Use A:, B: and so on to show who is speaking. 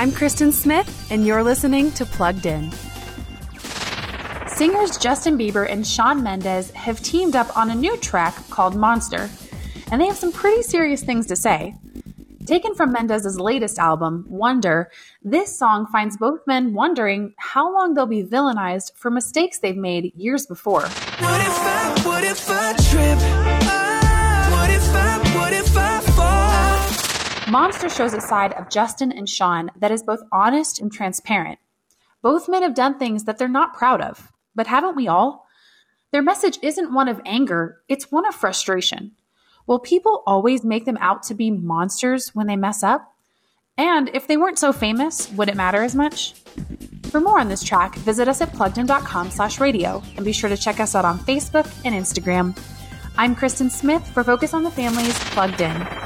A: I'm Kristen Smith, and you're listening to Plugged In. Singers Justin Bieber and Shawn Mendes have teamed up on a new track called Monster, and they have some pretty serious things to say. Taken from Mendes' latest album, Wonder, this song finds both men wondering how long they'll be villainized for mistakes they've made years before. What if I, what if I Monster shows a side of Justin and Shawn that is both honest and transparent. Both men have done things that they're not proud of. But haven't we all? Their message isn't one of anger, it's one of frustration. Will people always make them out to be monsters when they mess up? And if they weren't so famous, would it matter as much? For more on this track, visit us at pluggedin.com slash radio and be sure to check us out on Facebook and Instagram. I'm Kristen Smith for Focus on the Family's Plugged In.